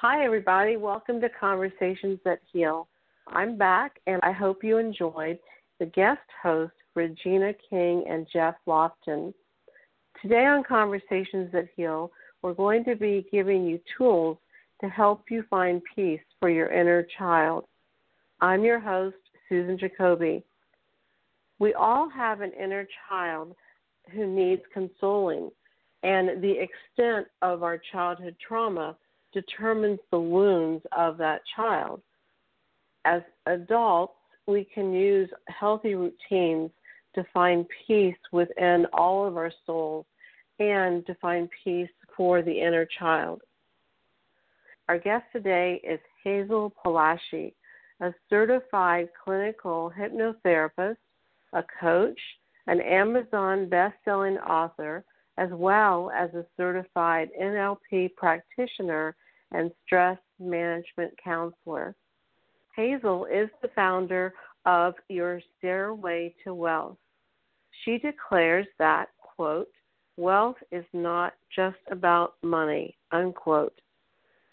Hi, everybody. Welcome to Conversations That Heal. I'm back, and I hope you enjoyed the guest hosts, Regina King and Jeff Lofton. Today on Conversations That Heal, we're going to be giving you tools to help you find peace for your inner child. I'm your host, Susan Jacobi. We all have an inner child who needs consoling, and the extent of our childhood trauma determines the wounds of that child. As adults, we can use healthy routines to find peace within all of our souls and to find peace for the inner child. Our guest today is Hazel Palache, a certified clinical hypnotherapist, a coach, an Amazon best-selling author, as well as a certified NLP practitioner and stress management counselor. Hazel is the founder of Your Stairway to Wealth. She declares that, quote, wealth is not just about money, unquote.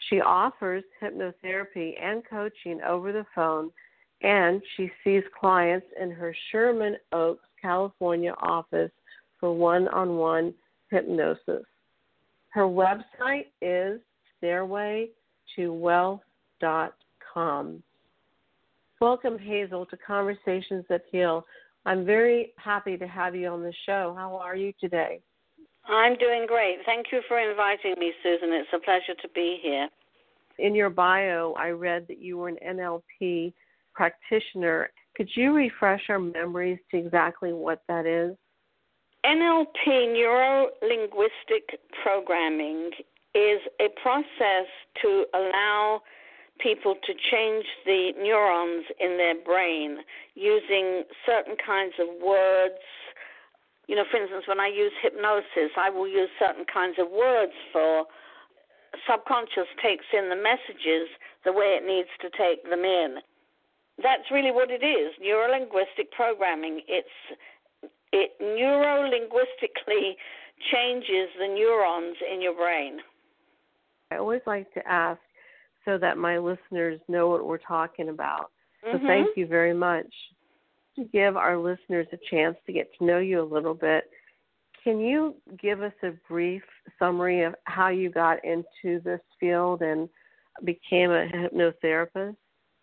She offers hypnotherapy and coaching over the phone, and she sees clients in her Sherman Oaks, California office for one on one hypnosis. Her website is stairwaytowealth.com. Welcome, Hazel, to Conversations That Heal. I'm very happy to have you on the show. How are you today? I'm doing great. Thank you for inviting me, Susan. It's a pleasure to be here. In your bio, I read that you were an NLP practitioner. Could you refresh our memories to exactly what that is? NLP, neuro linguistic programming, is a process to allow people to change the neurons in their brain using certain kinds of words. You know, for instance, when I use hypnosis, I will use certain kinds of words for subconscious takes in the messages the way it needs to take them in. That's really what it is, neurolinguistic programming. It's it neurolinguistically changes the neurons in your brain. I always like to ask so that my listeners know what we're talking about. Mm-hmm. So thank you very much. To give our listeners a chance to get to know you a little bit, can you give us a brief summary of how you got into this field and became a hypnotherapist?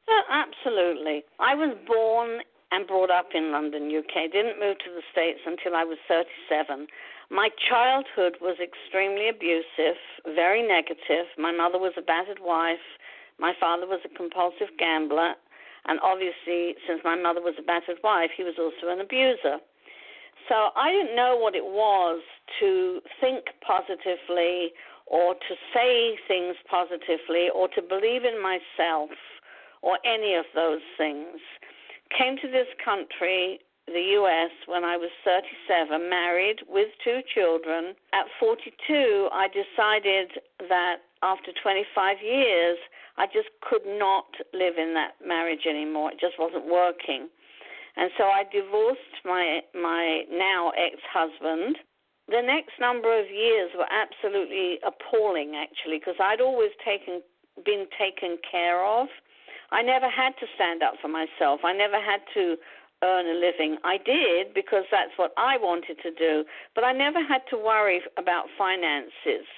Yeah, absolutely. I was born and brought up in London, UK. Didn't move to the States until I was 37. My childhood was extremely abusive, very negative. My mother was a battered wife. My father was a compulsive gambler. And obviously, since my mother was a battered wife, he was also an abuser. So I didn't know what it was to think positively or to say things positively or to believe in myself or any of those things. Came to this country the US when I was 37, married with two children. At 42, I decided that after 25 years, I just could not live in that marriage anymore. It just wasn't working. And so I divorced my my now ex-husband. The next number of years were absolutely appalling actually because I'd always taken been taken care of. I never had to stand up for myself. I never had to earn a living. I did because that's what I wanted to do, but I never had to worry about finances.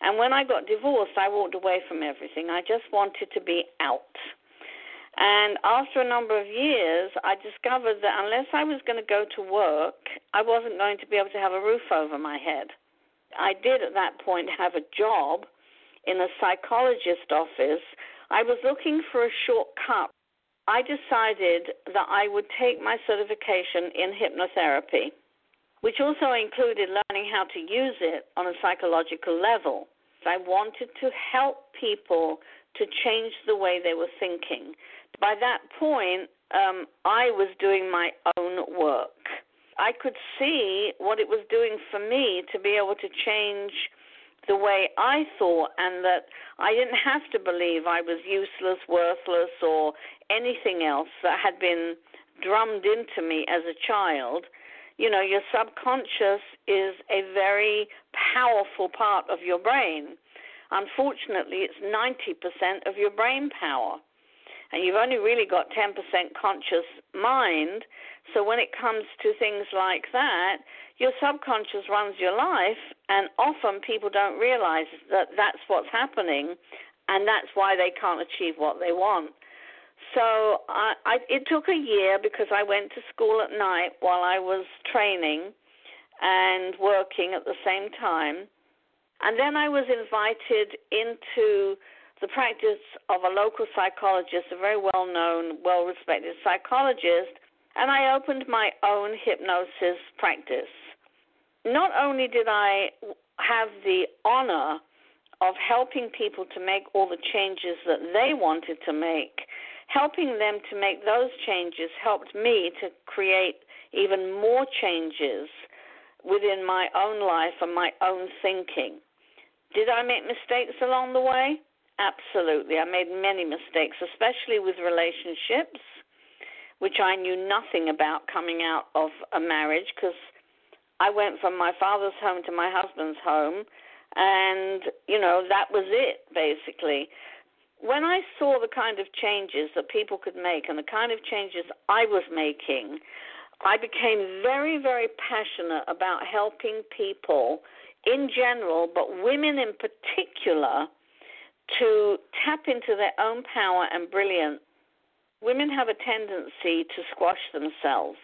And when I got divorced, I walked away from everything. I just wanted to be out. And after a number of years, I discovered that unless I was going to go to work, I wasn't going to be able to have a roof over my head. I did at that point have a job in a psychologist office. I was looking for a shortcut I decided that I would take my certification in hypnotherapy, which also included learning how to use it on a psychological level. I wanted to help people to change the way they were thinking. By that point, um, I was doing my own work. I could see what it was doing for me to be able to change the way I thought, and that I didn't have to believe I was useless, worthless, or anything else that had been drummed into me as a child. You know, your subconscious is a very powerful part of your brain. Unfortunately, it's 90% of your brain power. And you've only really got 10% conscious mind. So when it comes to things like that, your subconscious runs your life, and often people don't realize that that's what's happening, and that's why they can't achieve what they want. So I, I, it took a year because I went to school at night while I was training and working at the same time. And then I was invited into the practice of a local psychologist, a very well known, well respected psychologist, and I opened my own hypnosis practice. Not only did I have the honor of helping people to make all the changes that they wanted to make, helping them to make those changes helped me to create even more changes within my own life and my own thinking. Did I make mistakes along the way? Absolutely. I made many mistakes, especially with relationships, which I knew nothing about coming out of a marriage because I went from my father's home to my husband's home, and, you know, that was it, basically. When I saw the kind of changes that people could make and the kind of changes I was making, I became very, very passionate about helping people in general, but women in particular, to tap into their own power and brilliance. Women have a tendency to squash themselves.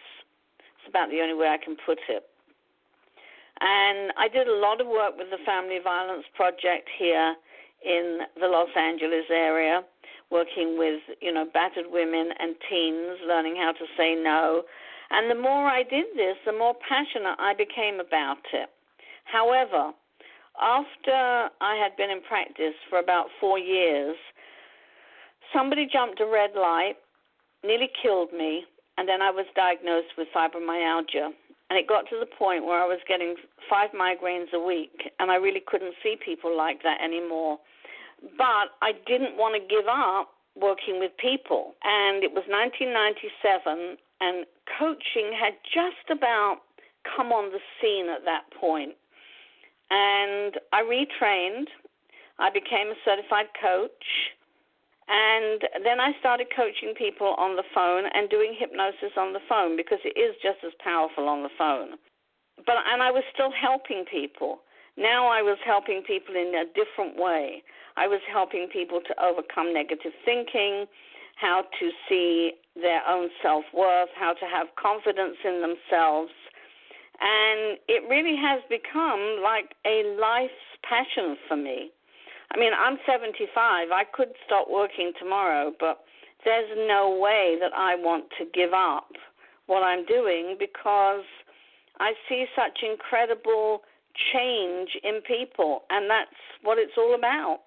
It's about the only way I can put it. And I did a lot of work with the Family Violence Project here in the Los Angeles area, working with, you know, battered women and teens, learning how to say no. And the more I did this, the more passionate I became about it. However, after I had been in practice for about four years, somebody jumped a red light, nearly killed me, and then I was diagnosed with fibromyalgia. And it got to the point where I was getting five migraines a week, and I really couldn't see people like that anymore. But I didn't want to give up working with people. And it was 1997, and coaching had just about come on the scene at that point. And I retrained. I became a certified coach. And then I started coaching people on the phone and doing hypnosis on the phone because it is just as powerful on the phone. But and I was still helping people. Now I was helping people in a different way. I was helping people to overcome negative thinking, how to see their own self worth, how to have confidence in themselves, and it really has become like a life's passion for me. I mean, I'm 75. I could stop working tomorrow, but there's no way that I want to give up what I'm doing because I see such incredible change in people, and that's what it's all about.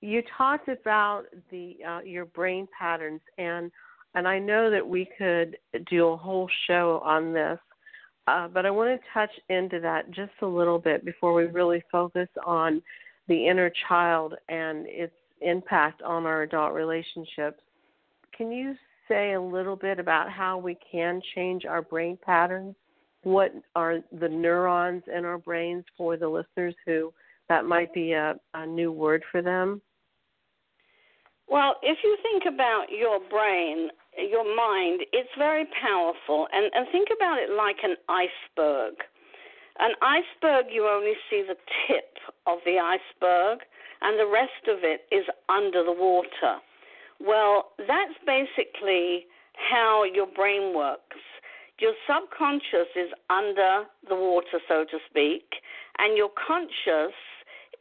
You talked about the uh, your brain patterns, and and I know that we could do a whole show on this uh, but I want to touch into that just a little bit before we really focus on the inner child and its impact on our adult relationships. Can you say a little bit about how we can change our brain patterns? What are the neurons in our brains for the listeners who that might be a, a new word for them? Well, if you think about your brain, your mind, it's very powerful. And, and think about it like an iceberg. An iceberg, you only see the tip of the iceberg, and the rest of it is under the water. Well, that's basically how your brain works. Your subconscious is under the water, so to speak, and your conscious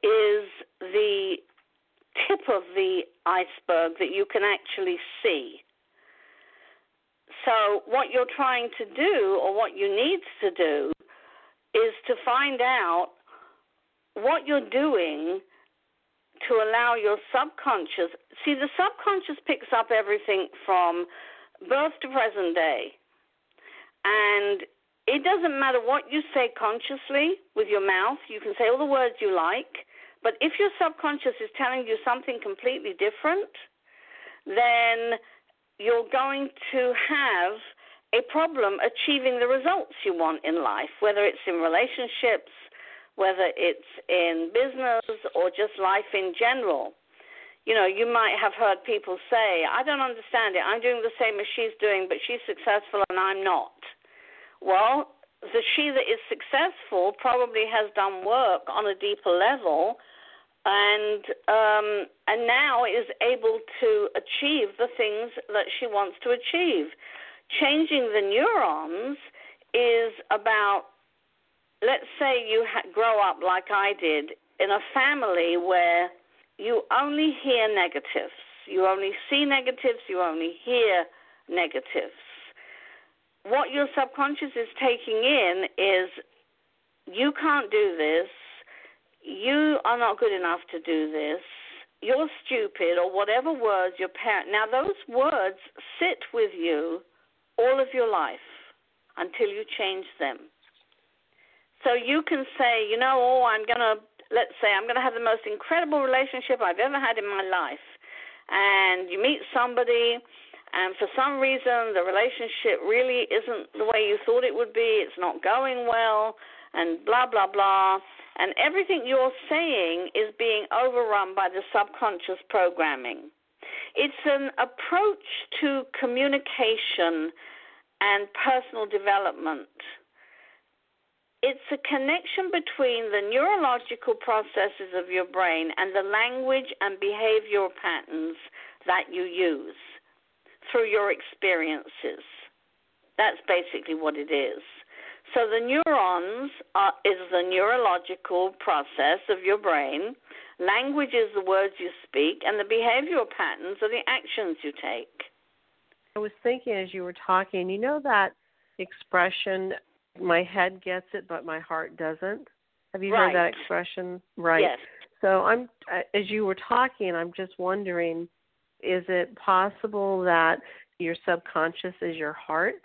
is the tip of the iceberg that you can actually see. So, what you're trying to do, or what you need to do, is to find out what you're doing to allow your subconscious. See, the subconscious picks up everything from birth to present day. And it doesn't matter what you say consciously with your mouth, you can say all the words you like, but if your subconscious is telling you something completely different, then you're going to have a problem achieving the results you want in life, whether it's in relationships, whether it's in business or just life in general. You know, you might have heard people say, I don't understand it. I'm doing the same as she's doing, but she's successful and I'm not. Well, the she that is successful probably has done work on a deeper level and um, and now is able to achieve the things that she wants to achieve. Changing the neurons is about, let's say you ha- grow up like I did in a family where you only hear negatives, you only see negatives, you only hear negatives. What your subconscious is taking in is you can't do this you are not good enough to do this, you're stupid, or whatever words your parent. Now, those words sit with you all of your life until you change them. So you can say, you know, oh, I'm going to, let's say, I'm going to have the most incredible relationship I've ever had in my life. And you meet somebody, and for some reason, the relationship really isn't the way you thought it would be, it's not going well, and blah, blah, blah and everything you're saying is being overrun by the subconscious programming. It's an approach to communication and personal development. It's a connection between the neurological processes of your brain and the language and behavioral patterns that you use through your experiences. That's basically what it is. So the neurons are, is the neurological process of your brain. Language is the words you speak, and the behavioral patterns are the actions you take. I was thinking as you were talking, you know that expression, my head gets it, but my heart doesn't? Have you right. heard that expression? Right. Yes. So I'm uh, as you were talking, I'm just wondering, is it possible that your subconscious is your heart?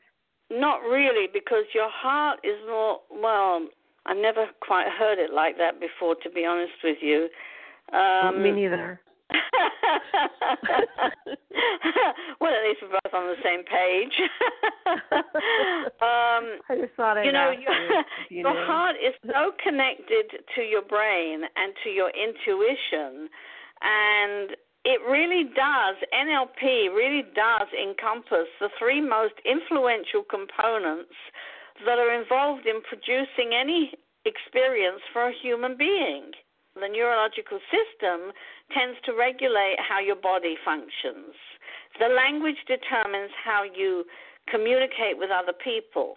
Not really, because your heart is more, well, I've never quite heard it like that before, to be honest with you. Um, Me neither. well, at least we're both on the same page. um, I just thought I'd you know, your, you your heart is so connected to your brain and to your intuition, and it really does, NLP really does encompass the three most influential components that are involved in producing any experience for a human being. The neurological system tends to regulate how your body functions. The language determines how you communicate with other people.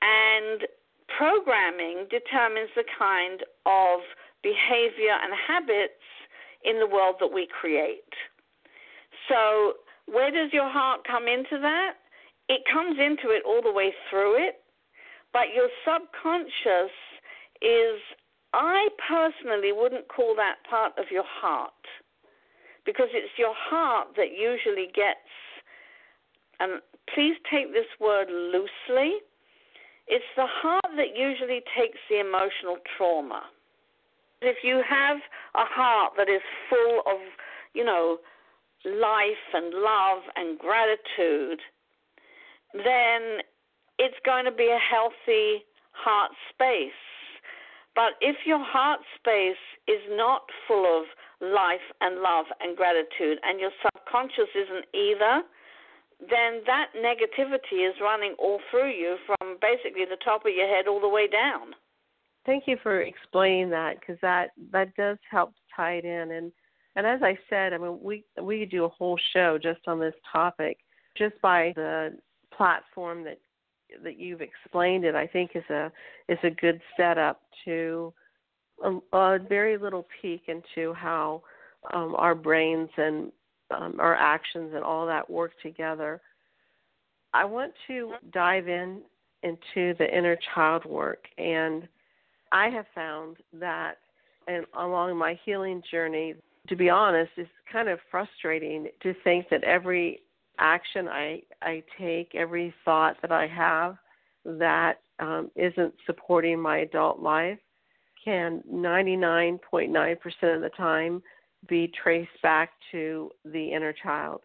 And programming determines the kind of behavior and habits in the world that we create. So, where does your heart come into that? It comes into it all the way through it, but your subconscious is, I personally wouldn't call that part of your heart because it's your heart that usually gets, and please take this word loosely, it's the heart that usually takes the emotional trauma. If you have a heart that is full of, you know, life and love and gratitude, then it's going to be a healthy heart space. But if your heart space is not full of life and love and gratitude, and your subconscious isn't either, then that negativity is running all through you from basically the top of your head all the way down. Thank you for explaining that because that that does help tie it in and and as I said, I mean we we could do a whole show just on this topic just by the platform that that you've explained it. I think is a is a good setup to a, a very little peek into how um, our brains and um, our actions and all that work together. I want to dive in into the inner child work and I have found that, and along my healing journey, to be honest, it's kind of frustrating to think that every action I I take, every thought that I have that um, not supporting my adult life, can 99.9% of the time be traced back to the inner child.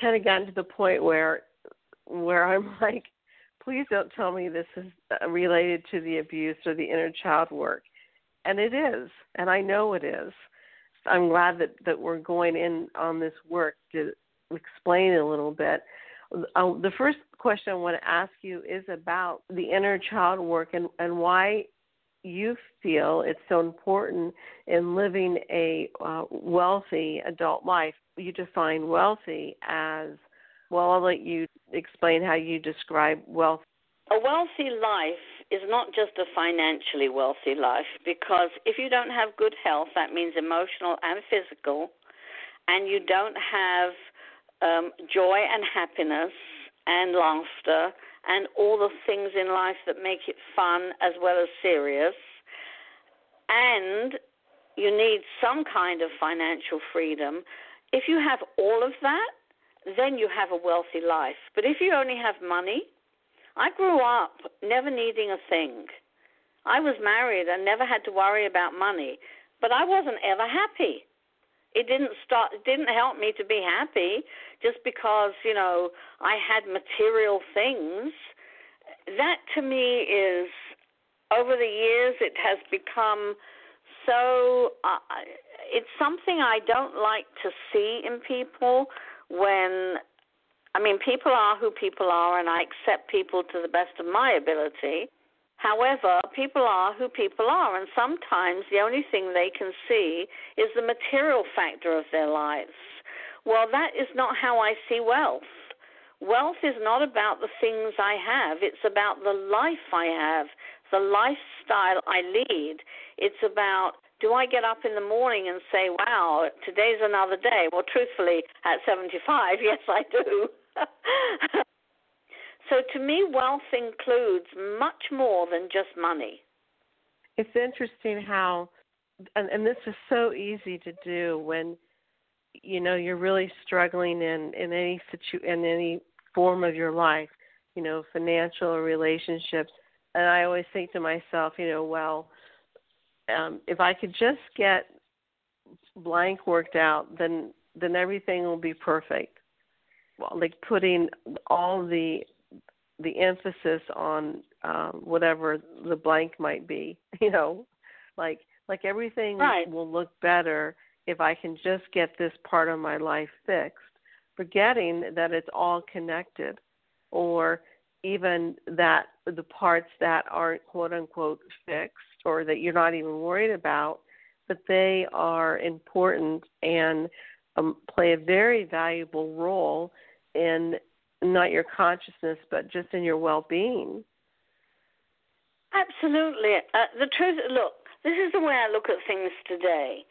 Kind of gotten to the point where where I'm like please don't tell me this is uh, related to the abuse or the inner child work. And it is, and I know it is. I'm glad that, that we're going in on this work to explain a little bit. Uh, the first question I want to ask you is about the inner child work and, and why you feel it's so important in living a uh, wealthy adult life. You define wealthy as well, I'll let you explain how you describe wealth. A wealthy life is not just a financially wealthy life because if you don't have good health, that means emotional and physical, and you don't have um, joy and happiness and laughter and all the things in life that make it fun as well as serious. And you need some kind of financial freedom. If you have all of that, then you have a wealthy life. But if you only have money, I grew up never needing a thing. I was married and never had to worry about money, but I wasn't ever happy. It didn't start it didn't help me to be happy just because, you know, I had material things. That to me is over the years it has become so uh, it's something I don't like to see in people when I mean people are who people are and I accept people to the best of my ability. However, people are who people are and sometimes the only thing they can see is the material factor of their lives. Well, that is not how I see wealth. Wealth is not about the things I have, it's about the life I have, the lifestyle I lead. It's about do I get up in the morning and say, wow, today's another day? Well, truthfully, at 75, yes, I do. so to me, wealth includes much more than just money. It's interesting how, and, and this is so easy to do when you know you're really struggling in in any situ in any form of your life, you know, financial relationships. And I always think to myself, you know, well, um, if I could just get blank worked out, then then everything will be perfect. Well, like putting all the the emphasis on um, whatever the blank might be, you know, like like everything right. will look better if I can just get this part of my life fixed, forgetting that it's all connected, or even that the parts that aren't quote unquote fixed or that you're not even worried about, but they are important and um, play a very valuable role in not your consciousness, but just in your well being. Absolutely. Uh, the truth, look, this is the way I look at things today.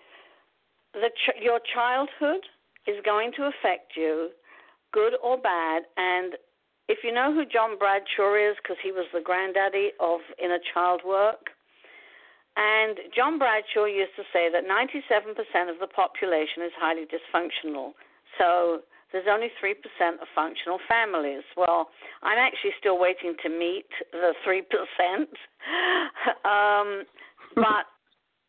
Ch- your childhood is going to affect you, good or bad, and if you know who John Bradshaw is, because he was the granddaddy of inner child work, and John Bradshaw used to say that 97% of the population is highly dysfunctional. So there's only 3% of functional families. Well, I'm actually still waiting to meet the 3%. um, but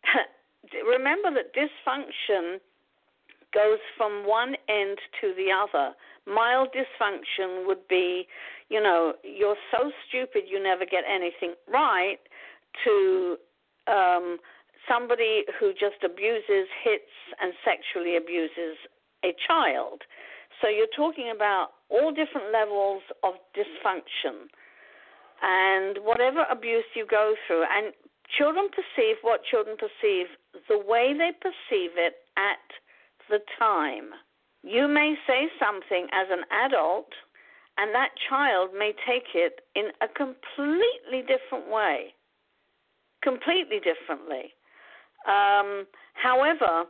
remember that dysfunction goes from one end to the other. Mild dysfunction would be, you know, you're so stupid you never get anything right, to um, somebody who just abuses, hits, and sexually abuses a child. So you're talking about all different levels of dysfunction and whatever abuse you go through. And children perceive what children perceive the way they perceive it at the time. You may say something as an adult, and that child may take it in a completely different way. Completely differently. Um, however,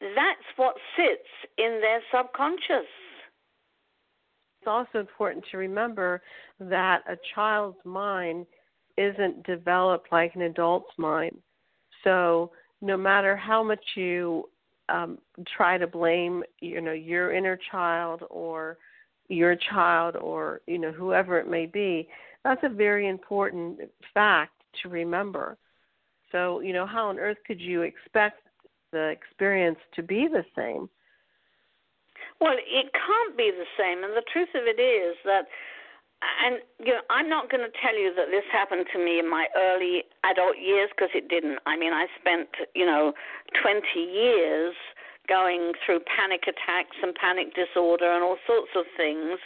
that's what sits in their subconscious. It's also important to remember that a child's mind isn't developed like an adult's mind. So, no matter how much you um, try to blame you know your inner child or your child or you know whoever it may be that's a very important fact to remember. So you know how on earth could you expect the experience to be the same? Well it can't be the same and the truth of it is that and you know, I'm not going to tell you that this happened to me in my early adult years because it didn't. I mean, I spent you know 20 years going through panic attacks and panic disorder and all sorts of things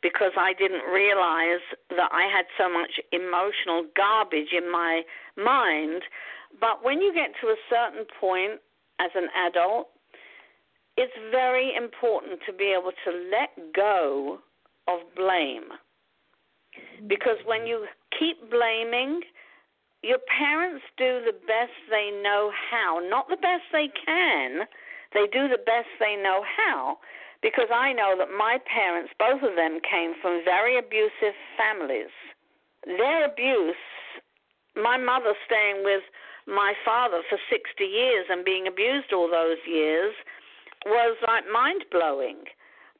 because I didn't realize that I had so much emotional garbage in my mind. But when you get to a certain point as an adult, it's very important to be able to let go of blame. Because when you keep blaming, your parents do the best they know how, not the best they can. They do the best they know how. Because I know that my parents, both of them, came from very abusive families. Their abuse, my mother staying with my father for 60 years and being abused all those years, was like mind blowing.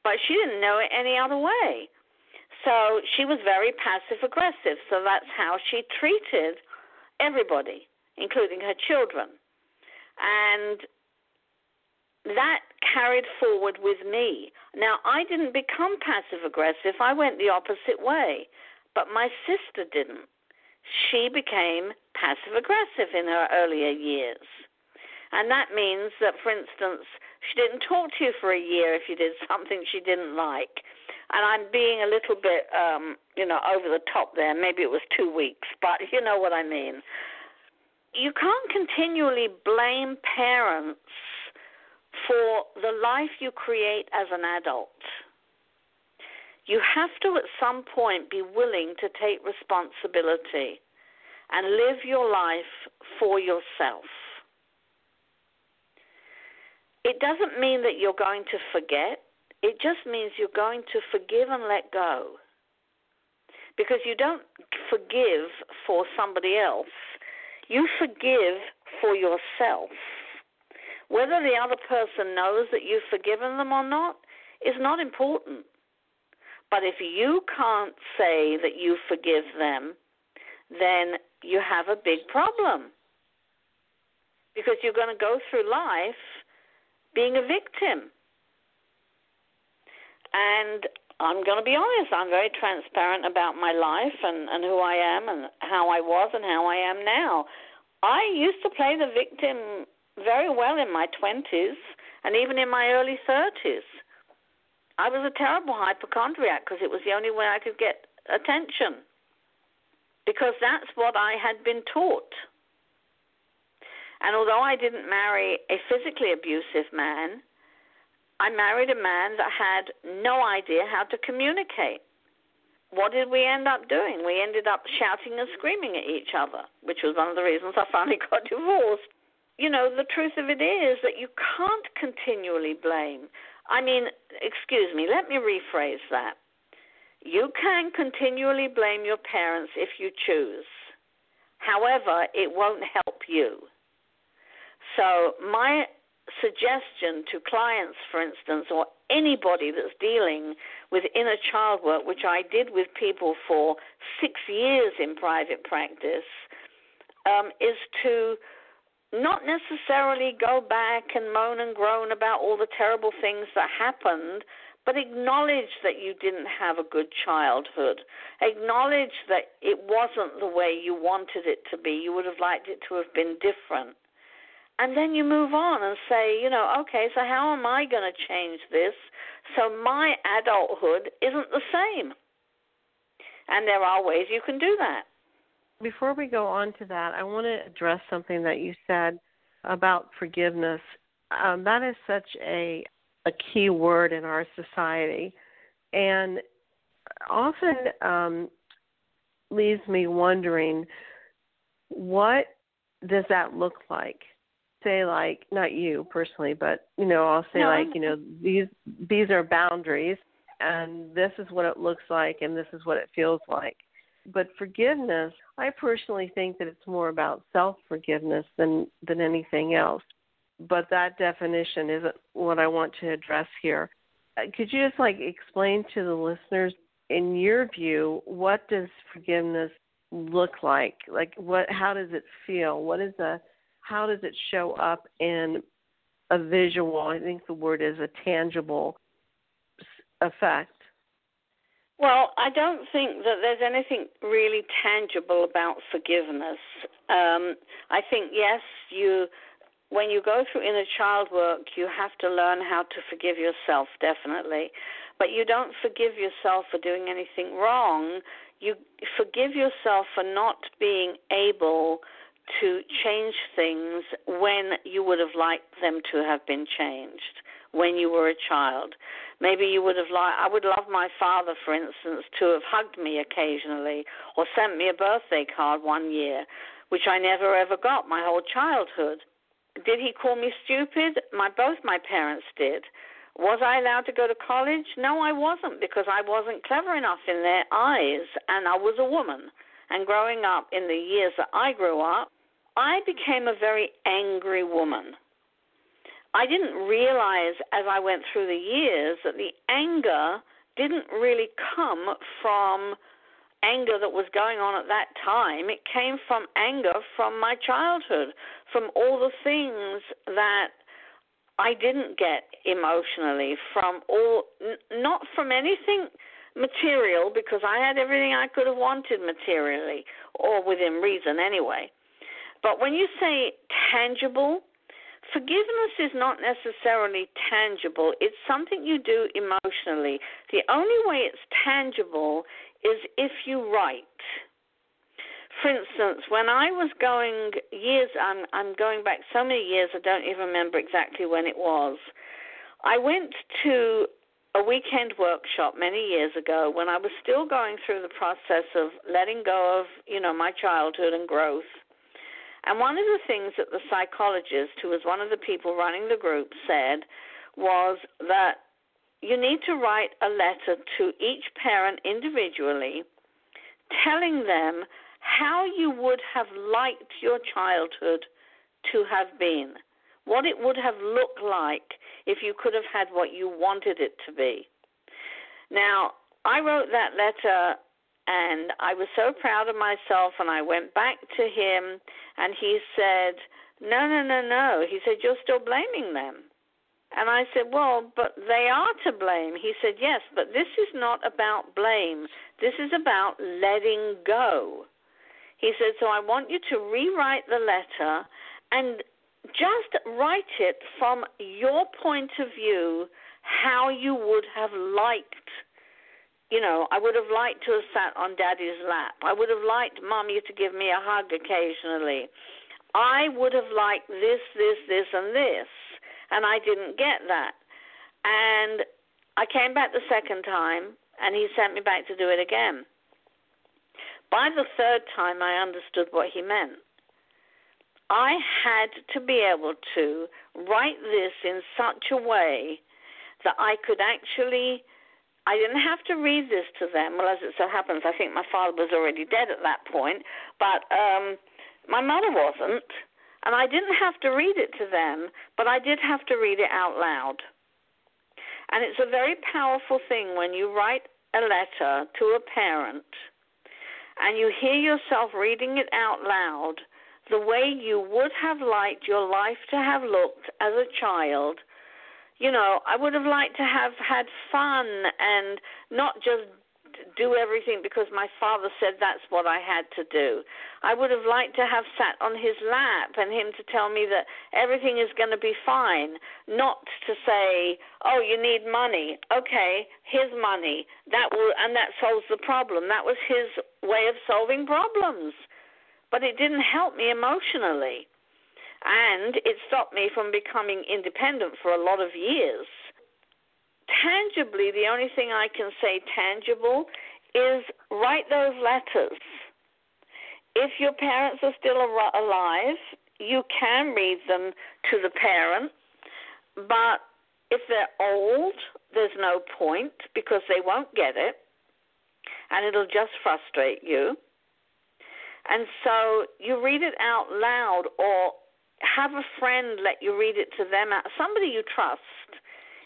But she didn't know it any other way. So she was very passive aggressive. So that's how she treated everybody, including her children. And that carried forward with me. Now, I didn't become passive aggressive, I went the opposite way. But my sister didn't. She became passive aggressive in her earlier years. And that means that, for instance, she didn't talk to you for a year if you did something she didn't like. And I'm being a little bit, um, you know, over the top there. Maybe it was two weeks, but you know what I mean. You can't continually blame parents for the life you create as an adult. You have to, at some point, be willing to take responsibility and live your life for yourself. It doesn't mean that you're going to forget, it just means you're going to forgive and let go. Because you don't forgive for somebody else, you forgive for yourself. Whether the other person knows that you've forgiven them or not is not important. But if you can't say that you forgive them, then you have a big problem. Because you're going to go through life being a victim. And I'm going to be honest, I'm very transparent about my life and, and who I am and how I was and how I am now. I used to play the victim very well in my 20s and even in my early 30s. I was a terrible hypochondriac because it was the only way I could get attention. Because that's what I had been taught. And although I didn't marry a physically abusive man, I married a man that had no idea how to communicate. What did we end up doing? We ended up shouting and screaming at each other, which was one of the reasons I finally got divorced you know, the truth of it is that you can't continually blame. I mean, excuse me, let me rephrase that. You can continually blame your parents if you choose. However, it won't help you. So, my suggestion to clients, for instance, or anybody that's dealing with inner child work, which I did with people for six years in private practice, um, is to not necessarily go back and moan and groan about all the terrible things that happened, but acknowledge that you didn't have a good childhood. Acknowledge that it wasn't the way you wanted it to be. You would have liked it to have been different. And then you move on and say, you know, okay, so how am I going to change this so my adulthood isn't the same? And there are ways you can do that. Before we go on to that, I want to address something that you said about forgiveness. Um, that is such a a key word in our society, and often um, leaves me wondering what does that look like say like not you personally but you know i'll say no, like you know these these are boundaries and this is what it looks like and this is what it feels like but forgiveness, I personally think that it's more about self forgiveness than than anything else. But that definition isn't what I want to address here. Uh, could you just like explain to the listeners, in your view, what does forgiveness look like? Like what? How does it feel? What is a? How does it show up in a visual? I think the word is a tangible effect Well, I don't think that there's anything really tangible about forgiveness. Um, I think, yes, you when you go through inner child work, you have to learn how to forgive yourself, definitely. But you don't forgive yourself for doing anything wrong. You forgive yourself for not being able to change things when you would have liked them to have been changed when you were a child. Maybe you would have liked, I would love my father, for instance, to have hugged me occasionally or sent me a birthday card one year, which I never ever got my whole childhood. Did he call me stupid? My both my parents did. Was I allowed to go to college? No, I wasn't because I wasn't clever enough in their eyes and I was a woman. And growing up in the years that I grew up, I became a very angry woman. I didn't realize as I went through the years that the anger didn't really come from anger that was going on at that time. It came from anger from my childhood, from all the things that I didn't get emotionally, from all, n- not from anything material, because I had everything I could have wanted materially, or within reason anyway. But when you say tangible, forgiveness is not necessarily tangible. It's something you do emotionally. The only way it's tangible is if you write. For instance, when I was going years, I'm I'm going back so many years, I don't even remember exactly when it was. I went to a weekend workshop many years ago when I was still going through the process of letting go of, you know, my childhood and growth and one of the things that the psychologist, who was one of the people running the group, said was that you need to write a letter to each parent individually telling them how you would have liked your childhood to have been, what it would have looked like if you could have had what you wanted it to be. Now, I wrote that letter and I was so proud of myself, and I went back to him, and he said, No, no, no, no. He said, You're still blaming them. And I said, Well, but they are to blame. He said, Yes, but this is not about blame. This is about letting go. He said, So I want you to rewrite the letter and just write it from your point of view how you would have liked you know, I would have liked to have sat on daddy's lap. I would have liked mommy to give me a hug occasionally. I would have liked this, this, this, and this. And I didn't get that. And I came back the second time, and he sent me back to do it again. By the third time, I understood what he meant. I had to be able to write this in such a way that I could actually I didn't have to read this to them. Well, as it so happens, I think my father was already dead at that point, but um, my mother wasn't, and I didn't have to read it to them, but I did have to read it out loud. And it's a very powerful thing when you write a letter to a parent and you hear yourself reading it out loud the way you would have liked your life to have looked as a child you know, I would have liked to have had fun and not just do everything because my father said that's what I had to do. I would have liked to have sat on his lap and him to tell me that everything is going to be fine, not to say, "Oh, you need money. Okay, here's money. That will and that solves the problem." That was his way of solving problems. But it didn't help me emotionally and it stopped me from becoming independent for a lot of years. Tangibly, the only thing I can say tangible is write those letters. If your parents are still alive, you can read them to the parent, but if they're old, there's no point because they won't get it and it'll just frustrate you. And so you read it out loud or have a friend let you read it to them. Uh, somebody you trust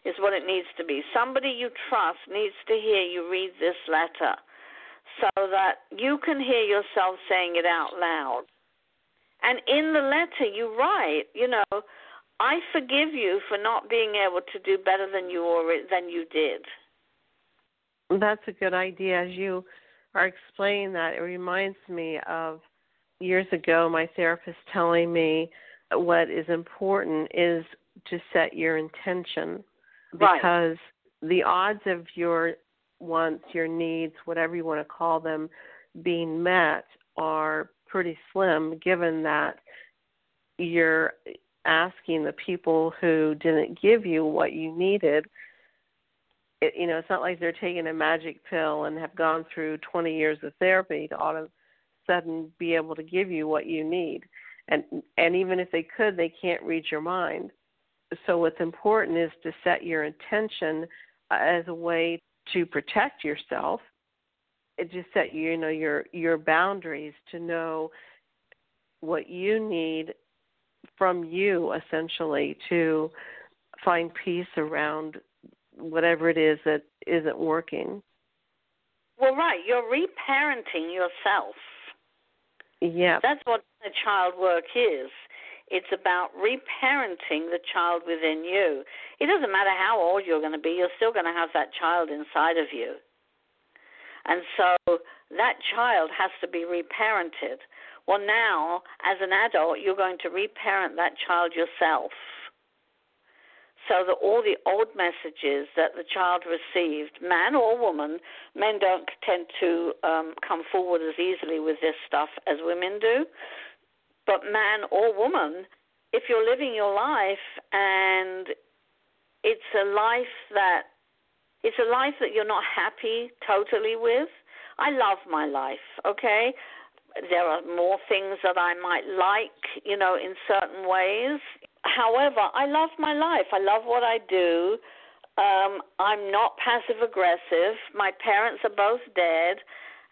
is what it needs to be. Somebody you trust needs to hear you read this letter so that you can hear yourself saying it out loud. And in the letter you write, you know, I forgive you for not being able to do better than you or than you did. That's a good idea. As you are explaining that, it reminds me of years ago my therapist telling me what is important is to set your intention. Because right. the odds of your wants, your needs, whatever you want to call them, being met are pretty slim given that you're asking the people who didn't give you what you needed. It, you know it's not like they're taking a magic pill and have gone through 20 years of therapy to all of a sudden be able to give you what you need and and even if they could they can't read your mind so what's important is to set your intention as a way to protect yourself it just set you know your your boundaries to know what you need from you essentially to find peace around whatever it is that isn't working. Well, right, you're reparenting yourself. Yeah. That's what child work is. It's about reparenting the child within you. It doesn't matter how old you're going to be, you're still going to have that child inside of you. And so that child has to be reparented. Well, now, as an adult, you're going to reparent that child yourself so that all the old messages that the child received, man or woman, men don't tend to um, come forward as easily with this stuff as women do, but man or woman, if you're living your life and it's a life that it's a life that you're not happy totally with. I love my life, okay? There are more things that I might like, you know, in certain ways. However, I love my life. I love what I do. Um, I'm not passive aggressive. My parents are both dead,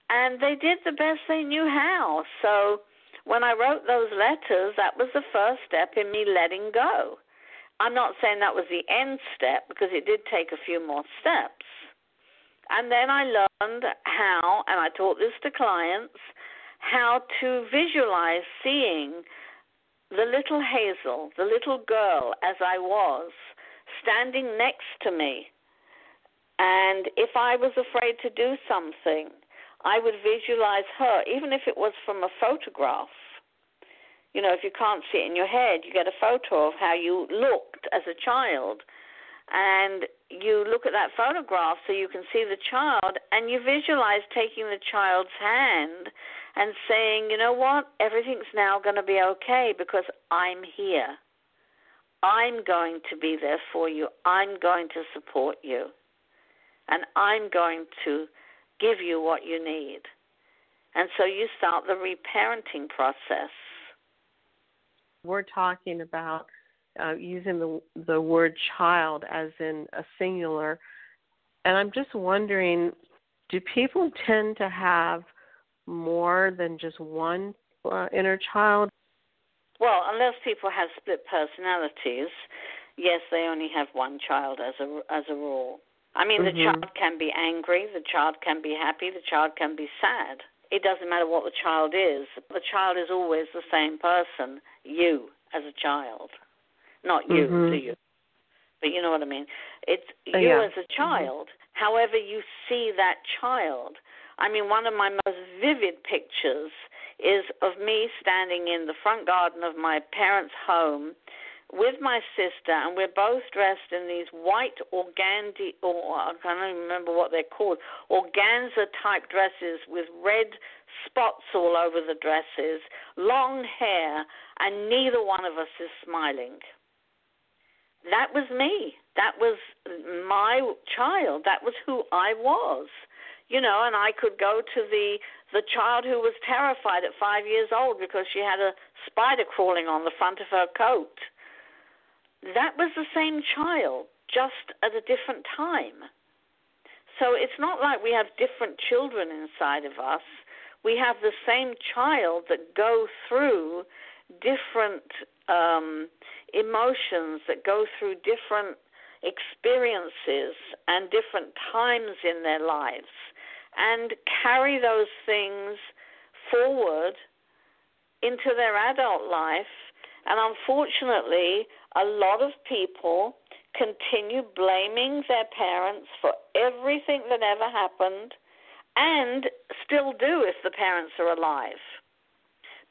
and they did the best they knew how. So when I wrote those letters, that was the first step in me letting go. I'm not saying that was the end step because it did take a few more steps. And then I learned how, and I taught this to clients, how to visualize seeing the little Hazel, the little girl as I was, standing next to me. And if I was afraid to do something, I would visualize her, even if it was from a photograph. You know, if you can't see it in your head, you get a photo of how you looked as a child. And you look at that photograph so you can see the child, and you visualize taking the child's hand and saying, you know what, everything's now going to be okay because I'm here. I'm going to be there for you. I'm going to support you. And I'm going to give you what you need. And so you start the reparenting process. We're talking about uh, using the the word child as in a singular, and I'm just wondering, do people tend to have more than just one uh, inner child? Well, unless people have split personalities, yes, they only have one child as a as a rule. I mean, mm-hmm. the child can be angry, the child can be happy, the child can be sad. It doesn't matter what the child is. The child is always the same person, you as a child, not you mm-hmm. to you. But you know what I mean. It's uh, you yeah. as a child. Mm-hmm. However, you see that child. I mean, one of my most vivid pictures is of me standing in the front garden of my parents' home with my sister, and we're both dressed in these white organdy, or I can't even remember what they're called, organza type dresses with red spots all over the dresses, long hair, and neither one of us is smiling. That was me. That was my child. That was who I was you know, and I could go to the the child who was terrified at five years old because she had a spider crawling on the front of her coat. That was the same child, just at a different time. So it's not like we have different children inside of us. We have the same child that go through different um, emotions, that go through different experiences and different times in their lives and carry those things forward into their adult life. And unfortunately, a lot of people continue blaming their parents for everything that ever happened and still do if the parents are alive.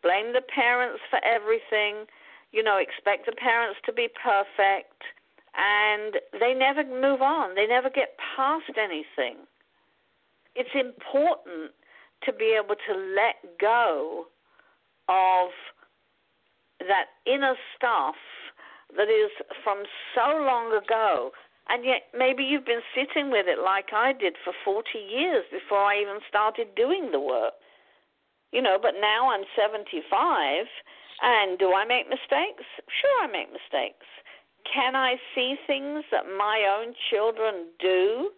Blame the parents for everything, you know, expect the parents to be perfect, and they never move on. They never get past anything. It's important to be able to let go of that inner stuff that is from so long ago. And yet, maybe you've been sitting with it like I did for 40 years before I even started doing the work. You know, but now I'm 75, and do I make mistakes? Sure, I make mistakes. Can I see things that my own children do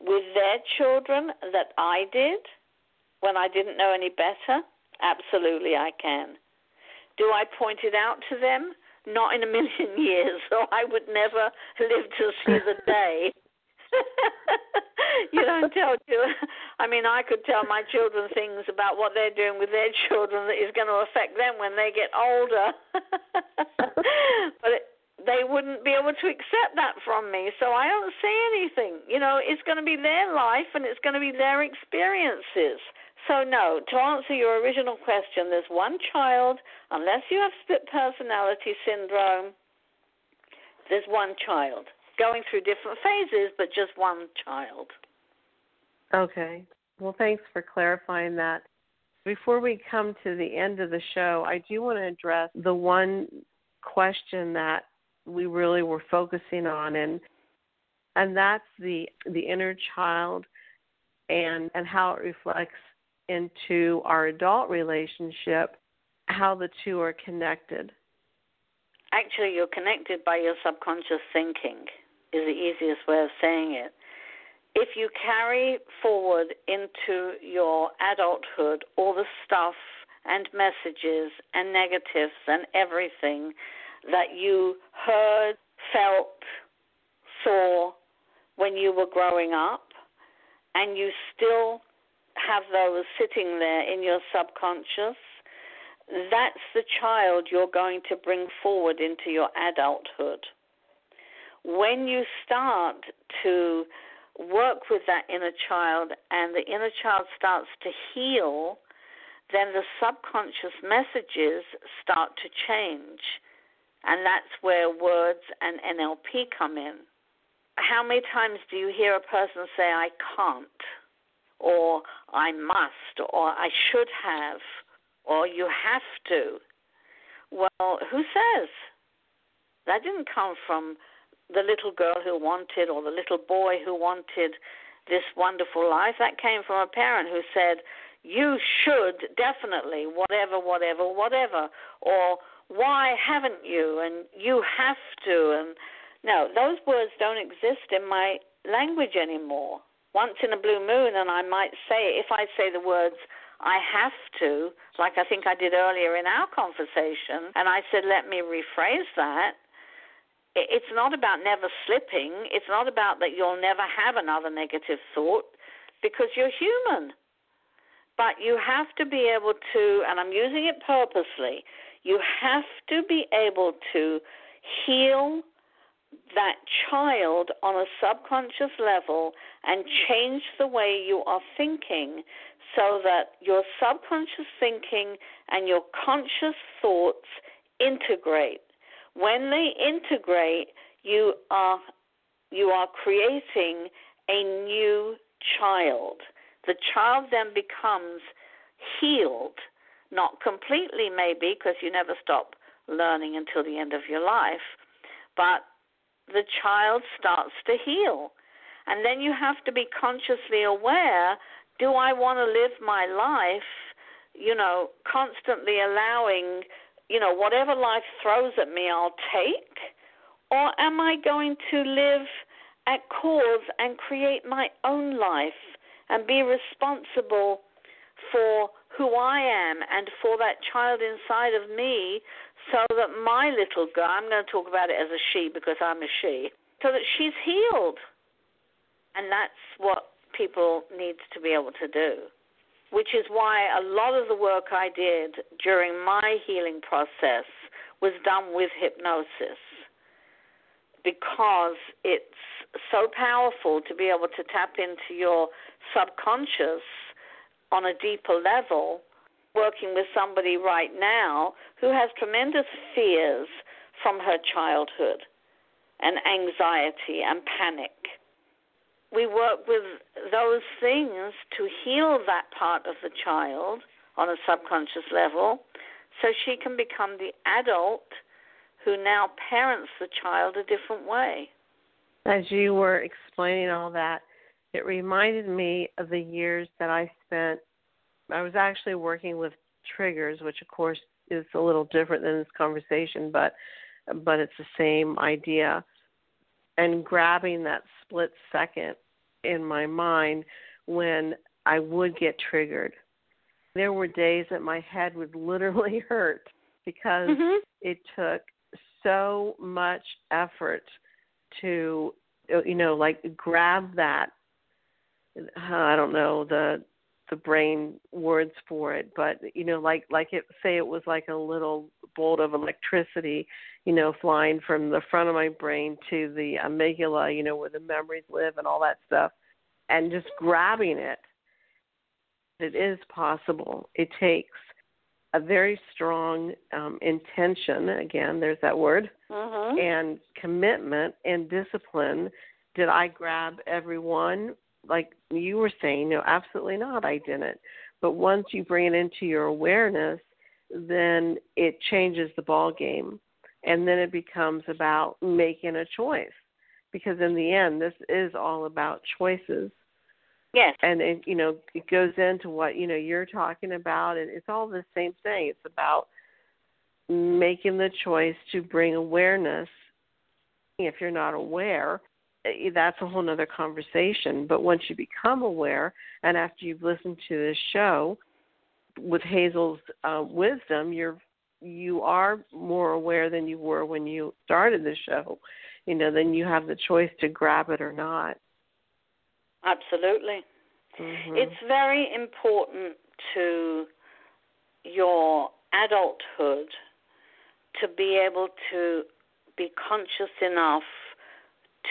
with their children that I did when I didn't know any better? Absolutely, I can. Do I point it out to them? Not in a million years, or I would never live to see the day. you don't tell you. I mean, I could tell my children things about what they're doing with their children that is going to affect them when they get older. but it, they wouldn't be able to accept that from me. So I don't say anything. You know, it's going to be their life and it's going to be their experiences. So, no, to answer your original question, there's one child, unless you have split personality syndrome, there's one child going through different phases, but just one child. Okay. Well, thanks for clarifying that. Before we come to the end of the show, I do want to address the one question that we really were focusing on and and that's the the inner child and and how it reflects into our adult relationship, how the two are connected. Actually, you're connected by your subconscious thinking, is the easiest way of saying it. If you carry forward into your adulthood all the stuff and messages and negatives and everything that you heard, felt, saw when you were growing up, and you still have those sitting there in your subconscious, that's the child you're going to bring forward into your adulthood. When you start to work with that inner child and the inner child starts to heal, then the subconscious messages start to change. And that's where words and NLP come in. How many times do you hear a person say, I can't? or I must, or I should have, or you have to. Well, who says? That didn't come from the little girl who wanted, or the little boy who wanted this wonderful life. That came from a parent who said, You should definitely, whatever, whatever, whatever. Or, Why haven't you? And you have to. And no, those words don't exist in my language anymore once in a blue moon, and I might say, if I say the words, I have to, like I think I did earlier in our conversation, and I said, let me rephrase that. It's not about never slipping. It's not about that you'll never have another negative thought because you're human. But you have to be able to, and I'm using it purposely, you have to be able to heal that child on a subconscious level and change the way you are thinking so that your subconscious thinking and your conscious thoughts integrate. When they integrate, you are you are creating a new child. The child then becomes healed, not completely maybe because you never stop learning until the end of your life, but the child starts to heal. And then you have to be consciously aware do I want to live my life, you know, constantly allowing, you know, whatever life throws at me, I'll take? Or am I going to live at cause and create my own life and be responsible for who I am and for that child inside of me so that my little girl, I'm going to talk about it as a she because I'm a she, so that she's healed. And that's what people need to be able to do, which is why a lot of the work I did during my healing process was done with hypnosis. because it's so powerful to be able to tap into your subconscious on a deeper level. Working with somebody right now who has tremendous fears from her childhood and anxiety and panic. We work with those things to heal that part of the child on a subconscious level so she can become the adult who now parents the child a different way. As you were explaining all that, it reminded me of the years that I spent. I was actually working with triggers, which of course is a little different than this conversation, but but it's the same idea. And grabbing that split second in my mind when I would get triggered. There were days that my head would literally hurt because mm-hmm. it took so much effort to you know like grab that i don't know the the brain words for it but you know like like it say it was like a little bolt of electricity you know flying from the front of my brain to the amygdala you know where the memories live and all that stuff and just grabbing it it is possible it takes a very strong um, intention. Again, there's that word, mm-hmm. and commitment and discipline. Did I grab everyone? Like you were saying, no, absolutely not. I didn't. But once you bring it into your awareness, then it changes the ball game, and then it becomes about making a choice. Because in the end, this is all about choices Yes. And it, you know, it goes into what, you know, you're talking about and it's all the same thing. It's about making the choice to bring awareness. If you're not aware, that's a whole other conversation. But once you become aware, and after you've listened to this show with Hazel's uh, wisdom, you're you are more aware than you were when you started the show. You know, then you have the choice to grab it or not. Absolutely. Mm-hmm. It's very important to your adulthood to be able to be conscious enough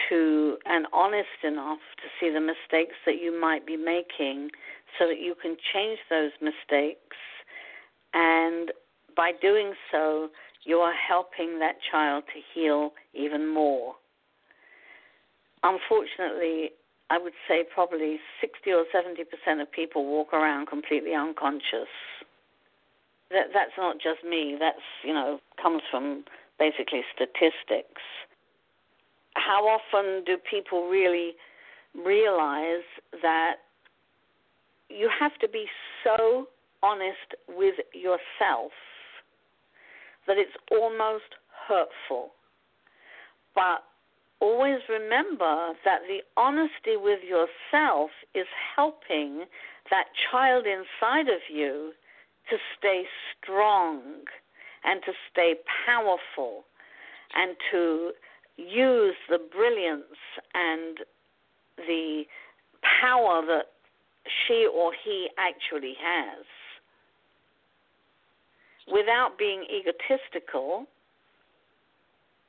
to and honest enough to see the mistakes that you might be making so that you can change those mistakes and by doing so you are helping that child to heal even more unfortunately I would say probably 60 or 70 percent of people walk around completely unconscious. That that's not just me. That's you know comes from basically statistics. How often do people really realize that you have to be so honest with yourself that it's almost hurtful? But always remember that the honesty with yourself is helping that child inside of you to stay strong and to stay powerful and to use the brilliance and the power that she or he actually has without being egotistical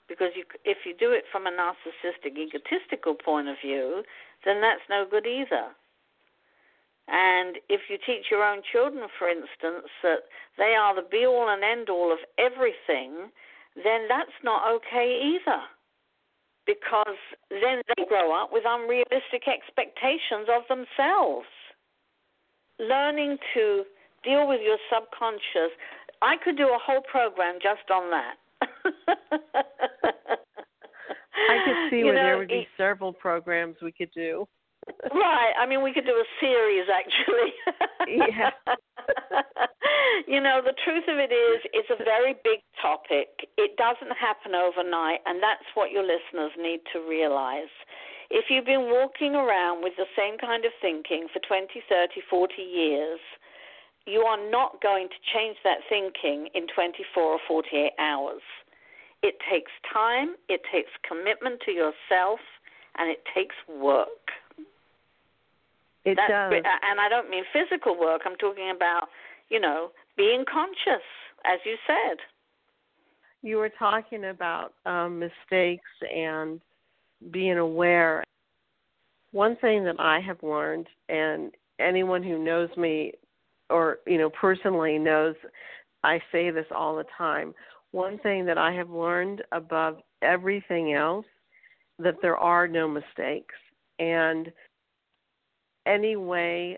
because you, if you do it from a narcissistic, egotistical point of view, then that's no good either. And if you teach your own children, for instance, that they are the be all and end all of everything, then that's not okay either. Because then they grow up with unrealistic expectations of themselves. Learning to deal with your subconscious, I could do a whole program just on that. I could see you where know, there would be it, several programs we could do. Right. I mean, we could do a series actually. yeah. you know, the truth of it is, it's a very big topic. It doesn't happen overnight, and that's what your listeners need to realize. If you've been walking around with the same kind of thinking for 20, 30, 40 years, you are not going to change that thinking in 24 or 48 hours. It takes time, it takes commitment to yourself, and it takes work. It That's, does. And I don't mean physical work, I'm talking about, you know, being conscious, as you said. you were talking about um, mistakes and being aware. One thing that I have learned, and anyone who knows me or you know personally knows, I say this all the time. One thing that I have learned above everything else that there are no mistakes, and any way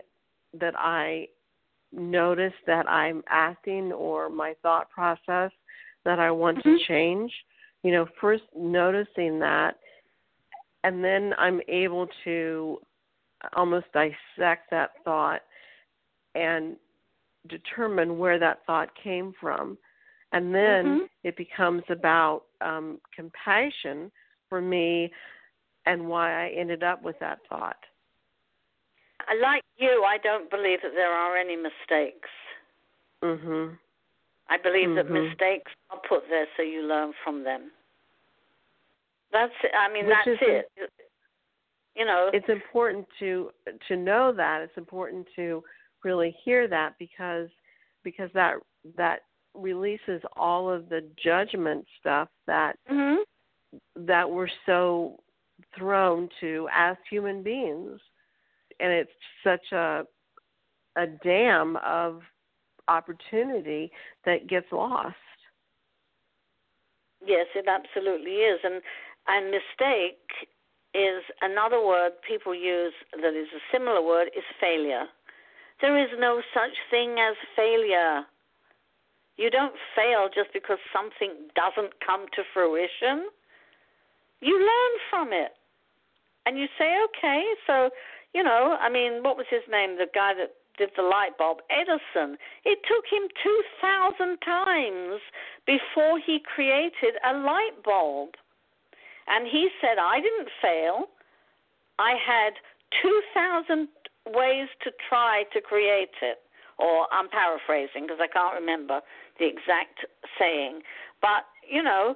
that I notice that I'm acting or my thought process that I want mm-hmm. to change, you know, first noticing that, and then I'm able to almost dissect that thought and determine where that thought came from. And then mm-hmm. it becomes about um, compassion for me and why I ended up with that thought. Like you, I don't believe that there are any mistakes. Mhm. I believe mm-hmm. that mistakes are put there so you learn from them. That's it. I mean, Which that's it. it. You know, it's important to to know that. It's important to really hear that because because that that releases all of the judgment stuff that mm-hmm. that we're so thrown to as human beings and it's such a a dam of opportunity that gets lost. Yes, it absolutely is, and and mistake is another word people use that is a similar word is failure. There is no such thing as failure. You don't fail just because something doesn't come to fruition. You learn from it. And you say, okay, so you know, I mean, what was his name? The guy that did the light bulb, Edison. It took him 2,000 times before he created a light bulb. And he said, I didn't fail. I had 2,000 ways to try to create it. Or I'm paraphrasing because I can't remember the exact saying. But, you know,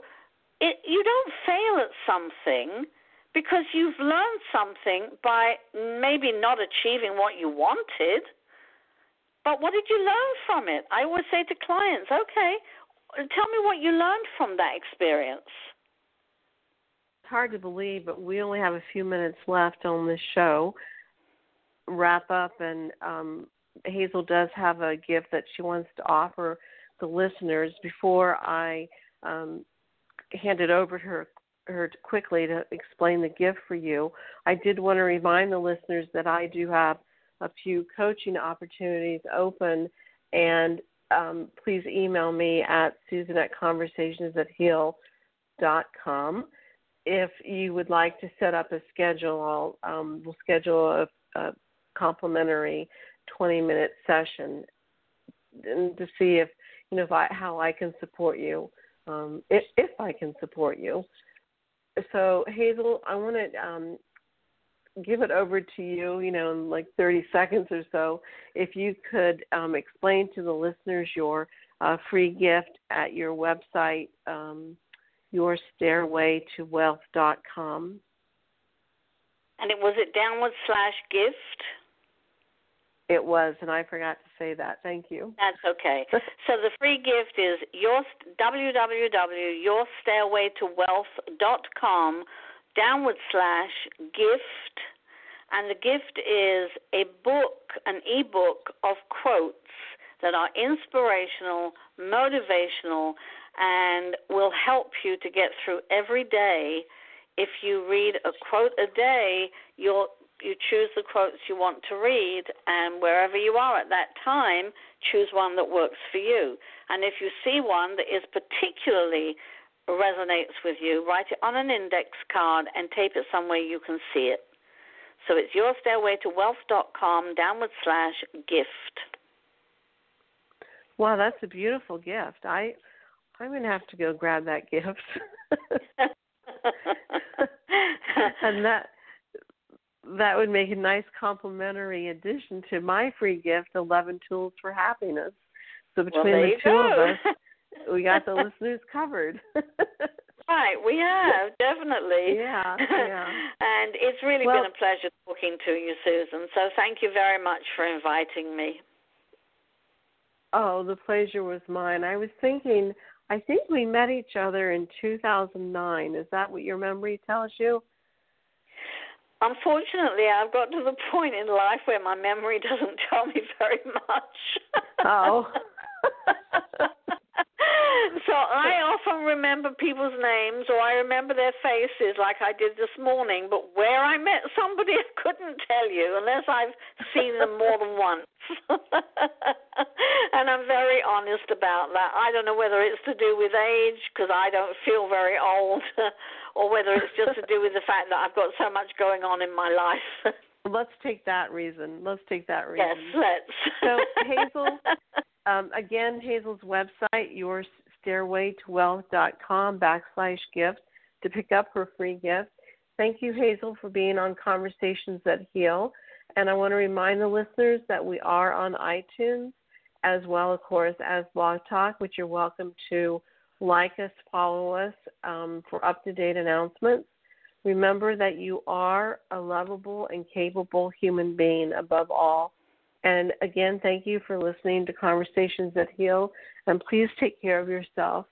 it, you don't fail at something because you've learned something by maybe not achieving what you wanted, but what did you learn from it? I always say to clients, okay, tell me what you learned from that experience. It's hard to believe, but we only have a few minutes left on this show. Wrap up, and um, Hazel does have a gift that she wants to offer the listeners before I um, hand it over to her her quickly to explain the gift for you. I did want to remind the listeners that I do have a few coaching opportunities open, and um, please email me at susan at conversations at heal.com. If you would like to set up a schedule, I'll, um, we'll schedule a, a complimentary 20 minute session to see if you know if I, how I can support you, um, if, if I can support you so Hazel, I want to um, give it over to you, you know, in like 30 seconds or so. If you could um, explain to the listeners your uh, free gift at your website, um, yourstairwaytowealth.com. And it was it downward slash gift? It was, and I forgot to say that. Thank you. That's okay. so the free gift is your www.yourstairwaytowealth.com downward slash gift, and the gift is a book, an ebook of quotes that are inspirational, motivational, and will help you to get through every day. If you read a quote a day, you'll you choose the quotes you want to read, and wherever you are at that time, choose one that works for you. And if you see one that is particularly resonates with you, write it on an index card and tape it somewhere you can see it. So it's yourstairwaytowealth.com downward slash gift. Wow, that's a beautiful gift. I I'm gonna have to go grab that gift. and that that would make a nice complimentary addition to my free gift, 11 Tools for Happiness. So between well, the two go. of us, we got the listeners covered. right, we have, definitely. Yeah, yeah. and it's really well, been a pleasure talking to you, Susan. So thank you very much for inviting me. Oh, the pleasure was mine. I was thinking I think we met each other in 2009. Is that what your memory tells you? Unfortunately, I've got to the point in life where my memory doesn't tell me very much. Oh. so I often remember people's names or I remember their faces like I did this morning, but where I met somebody I couldn't tell you unless I've seen them more than once. and I'm very honest about that. I don't know whether it's to do with age because I don't feel very old or whether it's just to do with the fact that I've got so much going on in my life. Let's take that reason. Let's take that reason. Yes, let's. so Hazel, um, again, Hazel's website, yourstairwaytowealth.com backslash gift to pick up her free gift. Thank you, Hazel, for being on Conversations That Heal. And I want to remind the listeners that we are on iTunes as well, of course, as Blog Talk, which you're welcome to like us, follow us um, for up to date announcements. Remember that you are a lovable and capable human being above all. And again, thank you for listening to Conversations That Heal. And please take care of yourself.